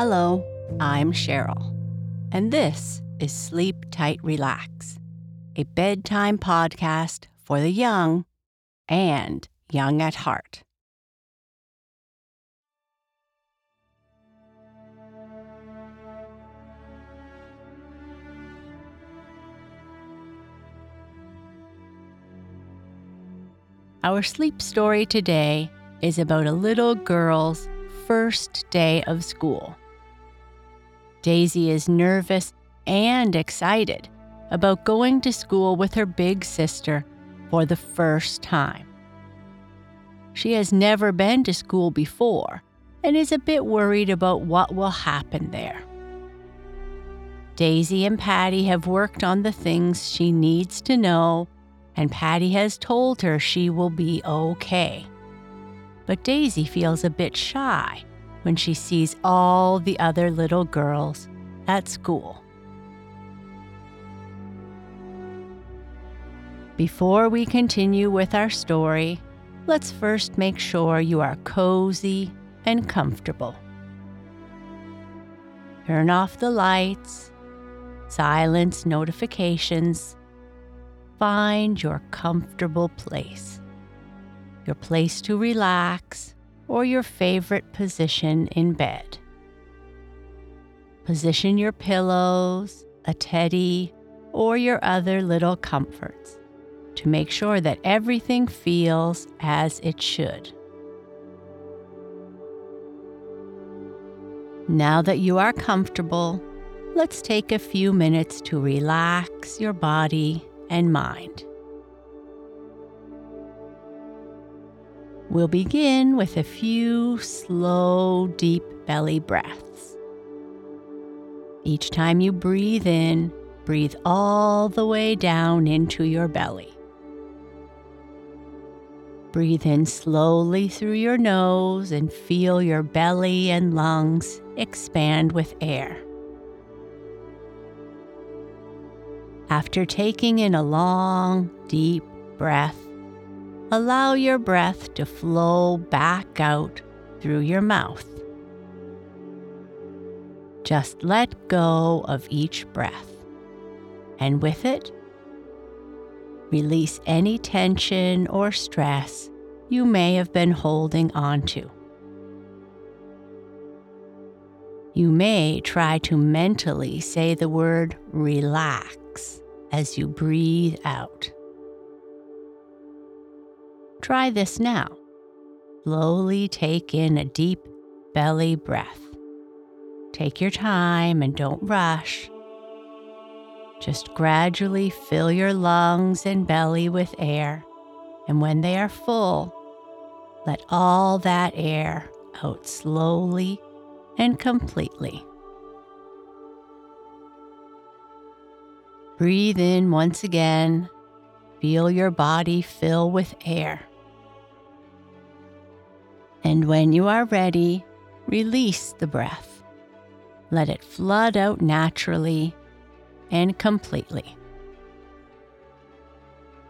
Hello, I'm Cheryl, and this is Sleep Tight Relax, a bedtime podcast for the young and young at heart. Our sleep story today is about a little girl's first day of school. Daisy is nervous and excited about going to school with her big sister for the first time. She has never been to school before and is a bit worried about what will happen there. Daisy and Patty have worked on the things she needs to know, and Patty has told her she will be okay. But Daisy feels a bit shy when she sees all the other little girls at school. Before we continue with our story, let's first make sure you are cozy and comfortable. Turn off the lights, silence notifications, find your comfortable place, your place to relax, or your favorite position in bed. Position your pillows, a teddy, or your other little comforts to make sure that everything feels as it should. Now that you are comfortable, let's take a few minutes to relax your body and mind. We'll begin with a few slow, deep belly breaths. Each time you breathe in, breathe all the way down into your belly. Breathe in slowly through your nose and feel your belly and lungs expand with air. After taking in a long, deep breath, allow your breath to flow back out through your mouth. Just let go of each breath, and with it, Release any tension or stress you may have been holding onto. You may try to mentally say the word relax as you breathe out. Try this now. Slowly take in a deep belly breath. Take your time and don't rush. Just gradually fill your lungs and belly with air, and when they are full, let all that air out slowly and completely. Breathe in once again. Feel your body fill with air. And when you are ready, release the breath. Let it flood out naturally and completely.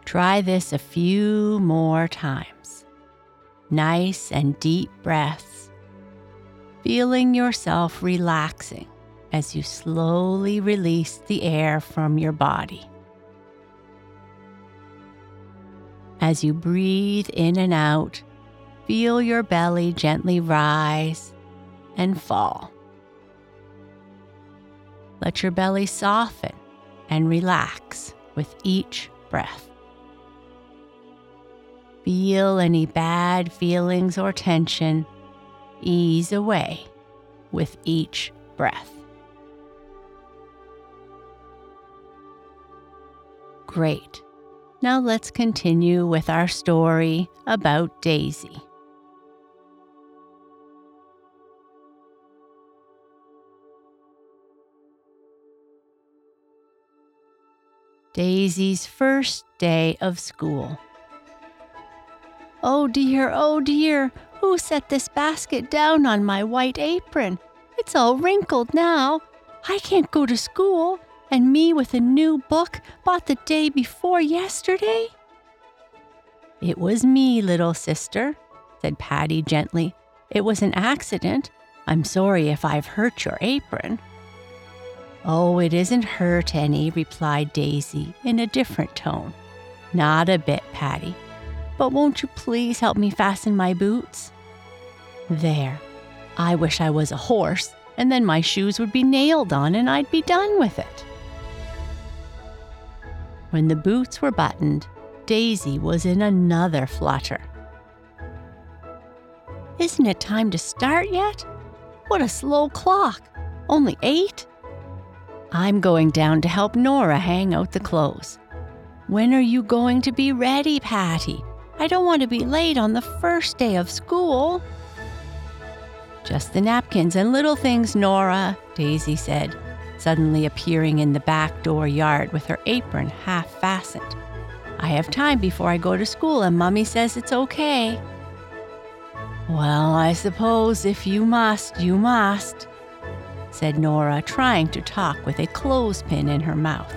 Try this a few more times. Nice and deep breaths, feeling yourself relaxing as you slowly release the air from your body. As you breathe in and out, feel your belly gently rise and fall. Let your belly soften and relax with each breath. Feel any bad feelings or tension ease away with each breath. Great. Now let's continue with our story about Daisy. Daisy's first day of school. Oh dear, oh dear, who set this basket down on my white apron? It's all wrinkled now. I can't go to school, and me with a new book bought the day before yesterday? It was me, little sister, said Patty gently. It was an accident. I'm sorry if I've hurt your apron. Oh, it isn't hurt any, replied Daisy in a different tone. Not a bit, Patty. But won't you please help me fasten my boots? There. I wish I was a horse, and then my shoes would be nailed on and I'd be done with it. When the boots were buttoned, Daisy was in another flutter. Isn't it time to start yet? What a slow clock! Only eight? I'm going down to help Nora hang out the clothes. When are you going to be ready, Patty? I don't want to be late on the first day of school. Just the napkins and little things, Nora, Daisy said, suddenly appearing in the back door yard with her apron half fastened. I have time before I go to school, and Mummy says it's okay. Well, I suppose if you must, you must, said Nora, trying to talk with a clothespin in her mouth.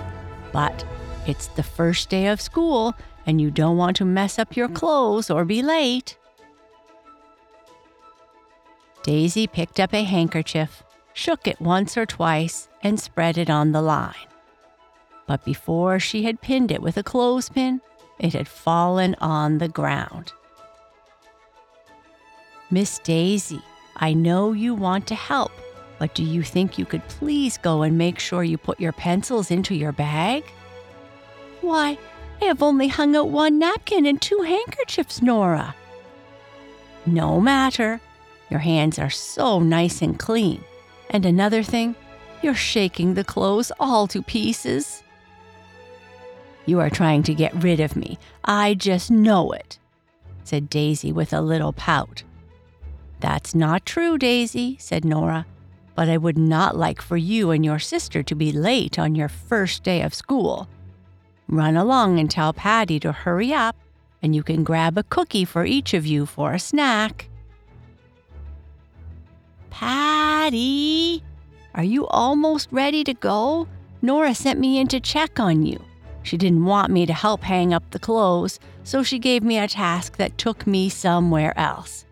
But it's the first day of school, and you don't want to mess up your clothes or be late. Daisy picked up a handkerchief, shook it once or twice, and spread it on the line. But before she had pinned it with a clothespin, it had fallen on the ground. Miss Daisy, I know you want to help, but do you think you could please go and make sure you put your pencils into your bag? Why, I have only hung out one napkin and two handkerchiefs, Nora. No matter. Your hands are so nice and clean. And another thing, you're shaking the clothes all to pieces. You are trying to get rid of me. I just know it, said Daisy with a little pout. That's not true, Daisy, said Nora, but I would not like for you and your sister to be late on your first day of school. Run along and tell Patty to hurry up, and you can grab a cookie for each of you for a snack. Patty, are you almost ready to go? Nora sent me in to check on you. She didn't want me to help hang up the clothes, so she gave me a task that took me somewhere else.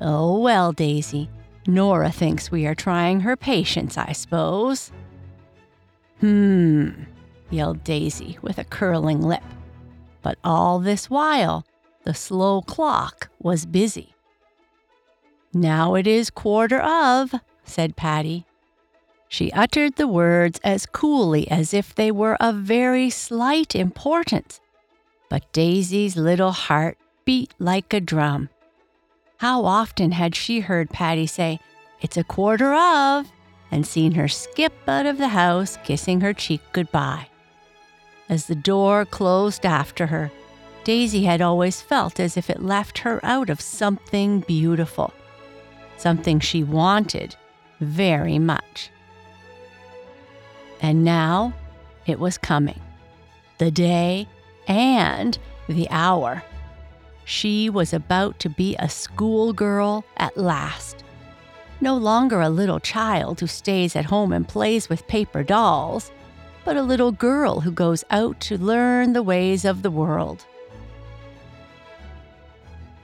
Oh, well, Daisy, Nora thinks we are trying her patience, I suppose. Hmm, yelled Daisy with a curling lip. But all this while, the slow clock was busy. Now it is quarter of, said Patty. She uttered the words as coolly as if they were of very slight importance, but Daisy's little heart beat like a drum. How often had she heard Patty say, It's a quarter of, and seen her skip out of the house, kissing her cheek goodbye. As the door closed after her, Daisy had always felt as if it left her out of something beautiful, something she wanted very much. And now it was coming the day and the hour. She was about to be a schoolgirl at last. No longer a little child who stays at home and plays with paper dolls but a little girl who goes out to learn the ways of the world.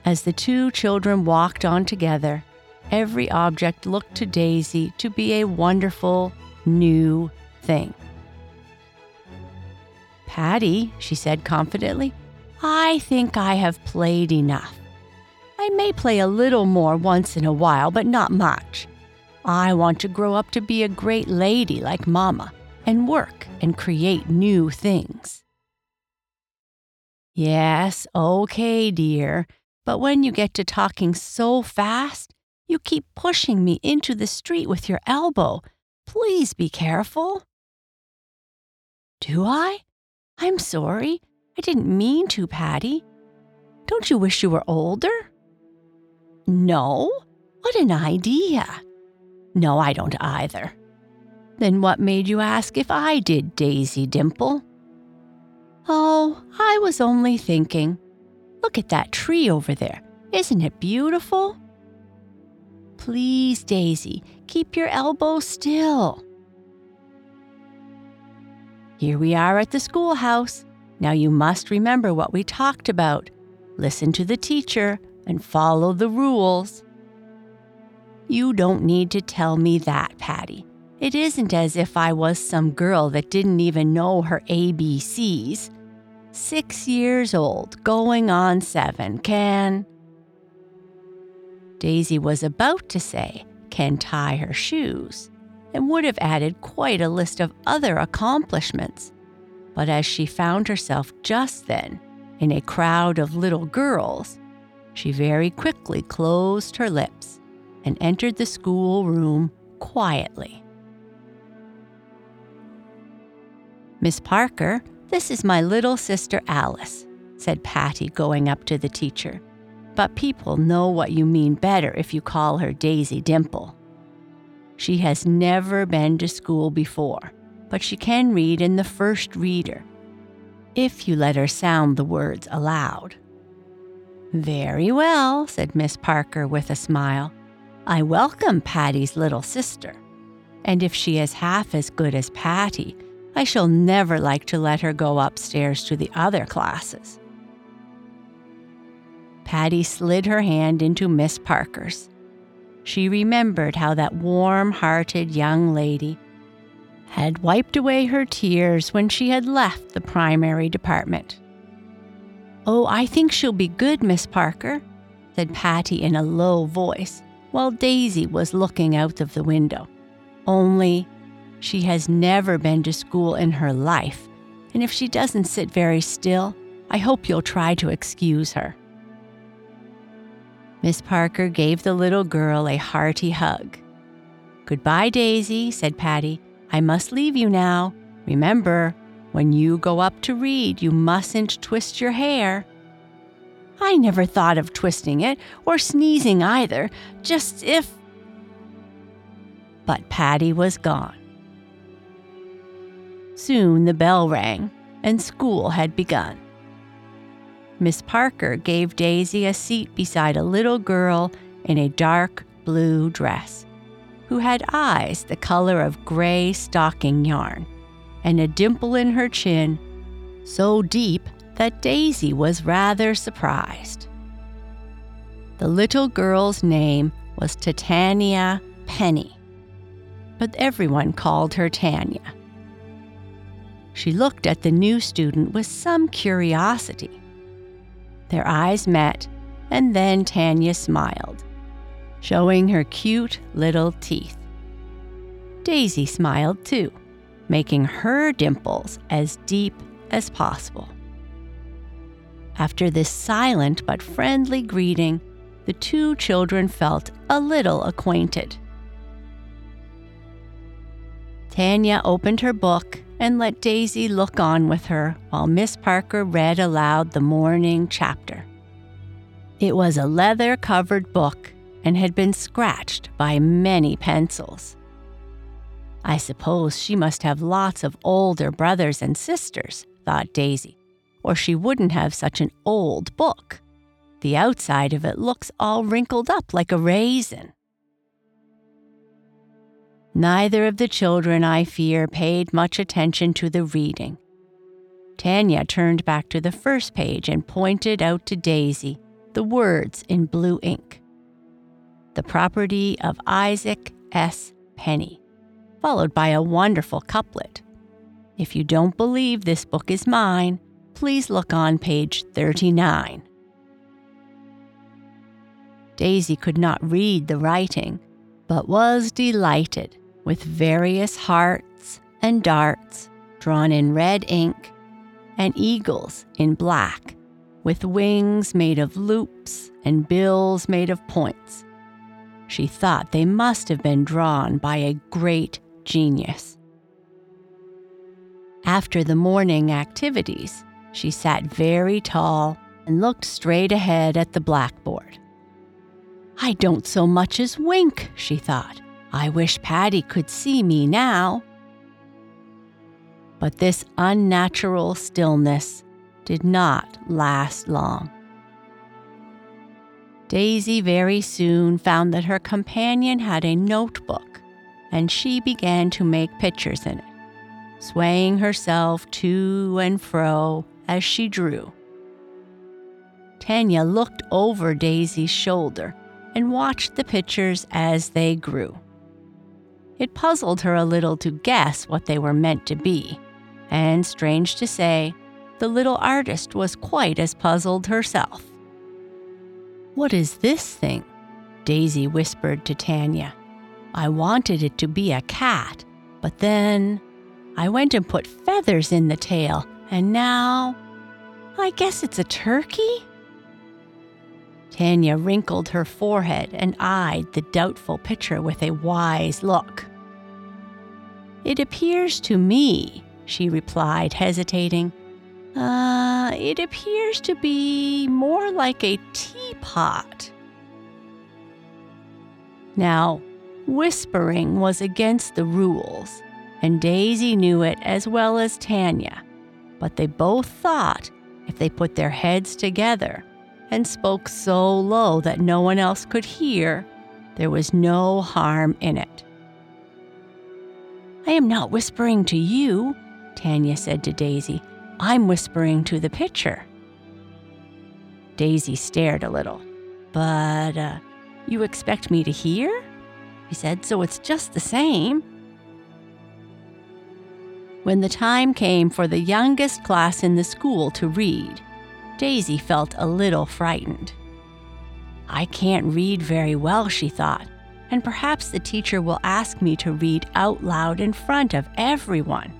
As the two children walked on together, every object looked to Daisy to be a wonderful new thing. Patty, she said confidently, I think I have played enough. I may play a little more once in a while, but not much. I want to grow up to be a great lady like Mama and work and create new things. Yes, okay, dear, but when you get to talking so fast, you keep pushing me into the street with your elbow. Please be careful. Do I? I'm sorry. I didn't mean to, Patty. Don't you wish you were older? No? What an idea. No, I don't either. Then what made you ask if I did, Daisy Dimple? Oh, I was only thinking. Look at that tree over there. Isn't it beautiful? Please, Daisy, keep your elbow still. Here we are at the schoolhouse. Now you must remember what we talked about. Listen to the teacher and follow the rules. You don't need to tell me that, Patty. It isn't as if I was some girl that didn't even know her ABCs. Six years old, going on seven, can. Daisy was about to say, can tie her shoes, and would have added quite a list of other accomplishments. But as she found herself just then in a crowd of little girls, she very quickly closed her lips and entered the schoolroom quietly. Miss Parker, this is my little sister Alice, said Patty, going up to the teacher. But people know what you mean better if you call her Daisy Dimple. She has never been to school before, but she can read in the first reader, if you let her sound the words aloud. Very well, said Miss Parker with a smile. I welcome Patty's little sister. And if she is half as good as Patty, I shall never like to let her go upstairs to the other classes. Patty slid her hand into Miss Parker's. She remembered how that warm hearted young lady had wiped away her tears when she had left the primary department. Oh, I think she'll be good, Miss Parker, said Patty in a low voice, while Daisy was looking out of the window. Only she has never been to school in her life, and if she doesn't sit very still, I hope you'll try to excuse her. Miss Parker gave the little girl a hearty hug. Goodbye, Daisy, said Patty. I must leave you now. Remember, when you go up to read, you mustn't twist your hair. I never thought of twisting it or sneezing either, just if. But Patty was gone. Soon the bell rang, and school had begun. Miss Parker gave Daisy a seat beside a little girl in a dark blue dress, who had eyes the color of gray stocking yarn and a dimple in her chin so deep that Daisy was rather surprised. The little girl's name was Titania Penny, but everyone called her Tanya. She looked at the new student with some curiosity. Their eyes met, and then Tanya smiled, showing her cute little teeth. Daisy smiled too, making her dimples as deep as possible. After this silent but friendly greeting, the two children felt a little acquainted. Tanya opened her book and let Daisy look on with her while Miss Parker read aloud the morning chapter. It was a leather covered book and had been scratched by many pencils. I suppose she must have lots of older brothers and sisters, thought Daisy, or she wouldn't have such an old book. The outside of it looks all wrinkled up like a raisin. Neither of the children, I fear, paid much attention to the reading. Tanya turned back to the first page and pointed out to Daisy the words in blue ink The property of Isaac S. Penny, followed by a wonderful couplet. If you don't believe this book is mine, please look on page 39. Daisy could not read the writing, but was delighted with various hearts and darts drawn in red ink, and eagles in black, with wings made of loops and bills made of points. She thought they must have been drawn by a great genius. After the morning activities, she sat very tall and looked straight ahead at the blackboard. I don't so much as wink, she thought. I wish Patty could see me now. But this unnatural stillness did not last long. Daisy very soon found that her companion had a notebook, and she began to make pictures in it, swaying herself to and fro as she drew. Tanya looked over Daisy's shoulder and watched the pictures as they grew. It puzzled her a little to guess what they were meant to be, and strange to say, the little artist was quite as puzzled herself. What is this thing? Daisy whispered to Tanya. I wanted it to be a cat, but then I went and put feathers in the tail, and now I guess it's a turkey? Tanya wrinkled her forehead and eyed the doubtful picture with a wise look. It appears to me, she replied, hesitating, uh, it appears to be more like a teapot. Now, whispering was against the rules, and Daisy knew it as well as Tanya, but they both thought if they put their heads together and spoke so low that no one else could hear, there was no harm in it. I am not whispering to you, Tanya said to Daisy. I'm whispering to the pitcher. Daisy stared a little. But, uh, you expect me to hear? He said, so it's just the same. When the time came for the youngest class in the school to read, Daisy felt a little frightened. I can't read very well, she thought, and perhaps the teacher will ask me to read out loud in front of everyone.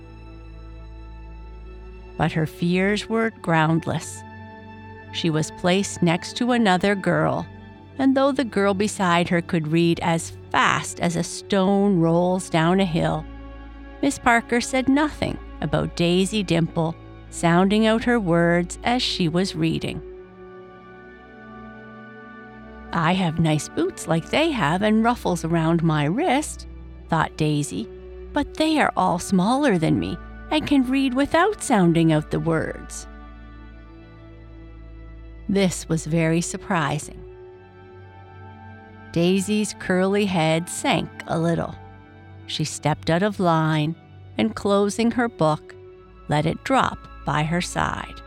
But her fears were groundless. She was placed next to another girl, and though the girl beside her could read as fast as a stone rolls down a hill, Miss Parker said nothing about Daisy Dimple sounding out her words as she was reading. I have nice boots like they have and ruffles around my wrist, thought Daisy, but they are all smaller than me and can read without sounding out the words. This was very surprising. Daisy's curly head sank a little. She stepped out of line and, closing her book, let it drop by her side.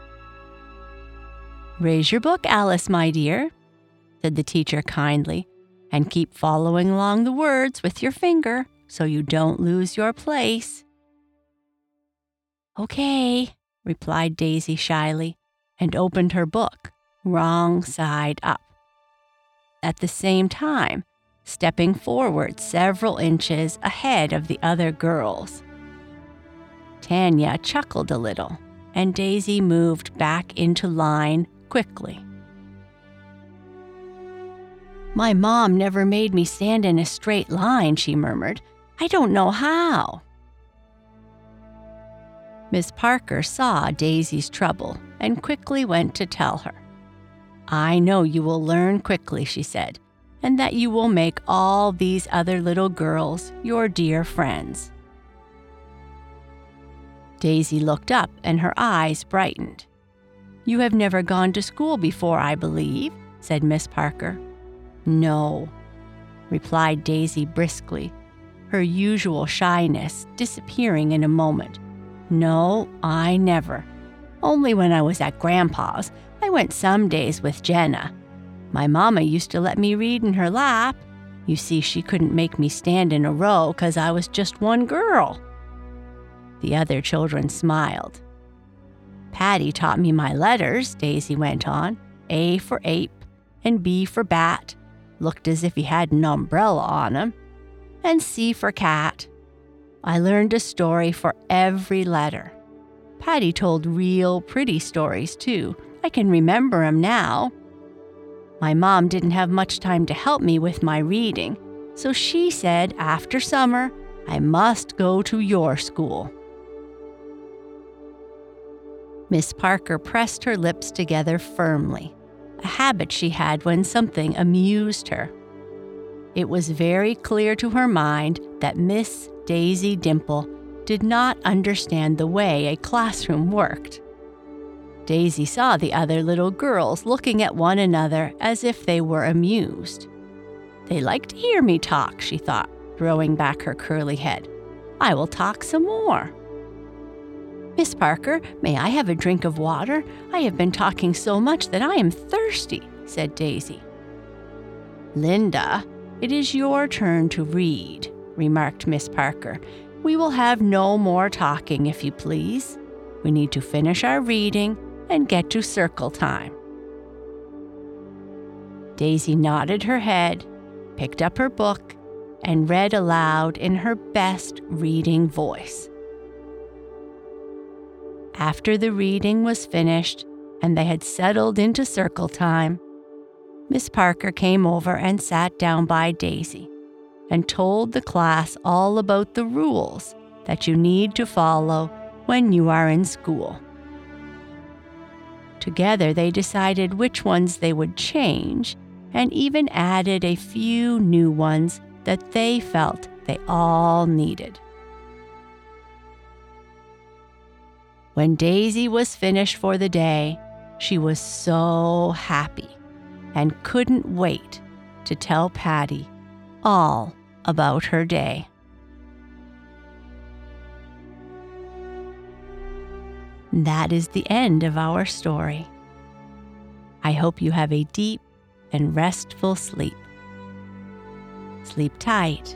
Raise your book, Alice, my dear, said the teacher kindly, and keep following along the words with your finger so you don't lose your place. Okay, replied Daisy shyly, and opened her book, wrong side up. At the same time, stepping forward several inches ahead of the other girls. Tanya chuckled a little and Daisy moved back into line quickly. My mom never made me stand in a straight line, she murmured. I don't know how. Miss Parker saw Daisy's trouble and quickly went to tell her. I know you will learn quickly, she said, and that you will make all these other little girls your dear friends. Daisy looked up and her eyes brightened. You have never gone to school before, I believe, said Miss Parker. No, replied Daisy briskly, her usual shyness disappearing in a moment. No, I never. Only when I was at Grandpa's. I went some days with Jenna. My mamma used to let me read in her lap. You see, she couldn't make me stand in a row 'cause I was just one girl. The other children smiled. Patty taught me my letters, Daisy went on. A for ape and B for bat, looked as if he had an umbrella on him, and C for cat. I learned a story for every letter. Patty told real pretty stories, too. I can remember 'em now. My mom didn't have much time to help me with my reading, so she said after summer I must go to your school. Miss Parker pressed her lips together firmly, a habit she had when something amused her. It was very clear to her mind that Miss Daisy Dimple did not understand the way a classroom worked. Daisy saw the other little girls looking at one another as if they were amused. They like to hear me talk, she thought, throwing back her curly head. I will talk some more. Miss Parker, may I have a drink of water? I have been talking so much that I am thirsty, said Daisy. Linda, it is your turn to read, remarked Miss Parker. We will have no more talking, if you please. We need to finish our reading and get to circle time. Daisy nodded her head, picked up her book, and read aloud in her best reading voice. After the reading was finished and they had settled into circle time, Miss Parker came over and sat down by Daisy and told the class all about the rules that you need to follow when you are in school. Together, they decided which ones they would change and even added a few new ones that they felt they all needed. When Daisy was finished for the day, she was so happy and couldn't wait to tell Patty all about her day. That is the end of our story. I hope you have a deep and restful sleep. Sleep tight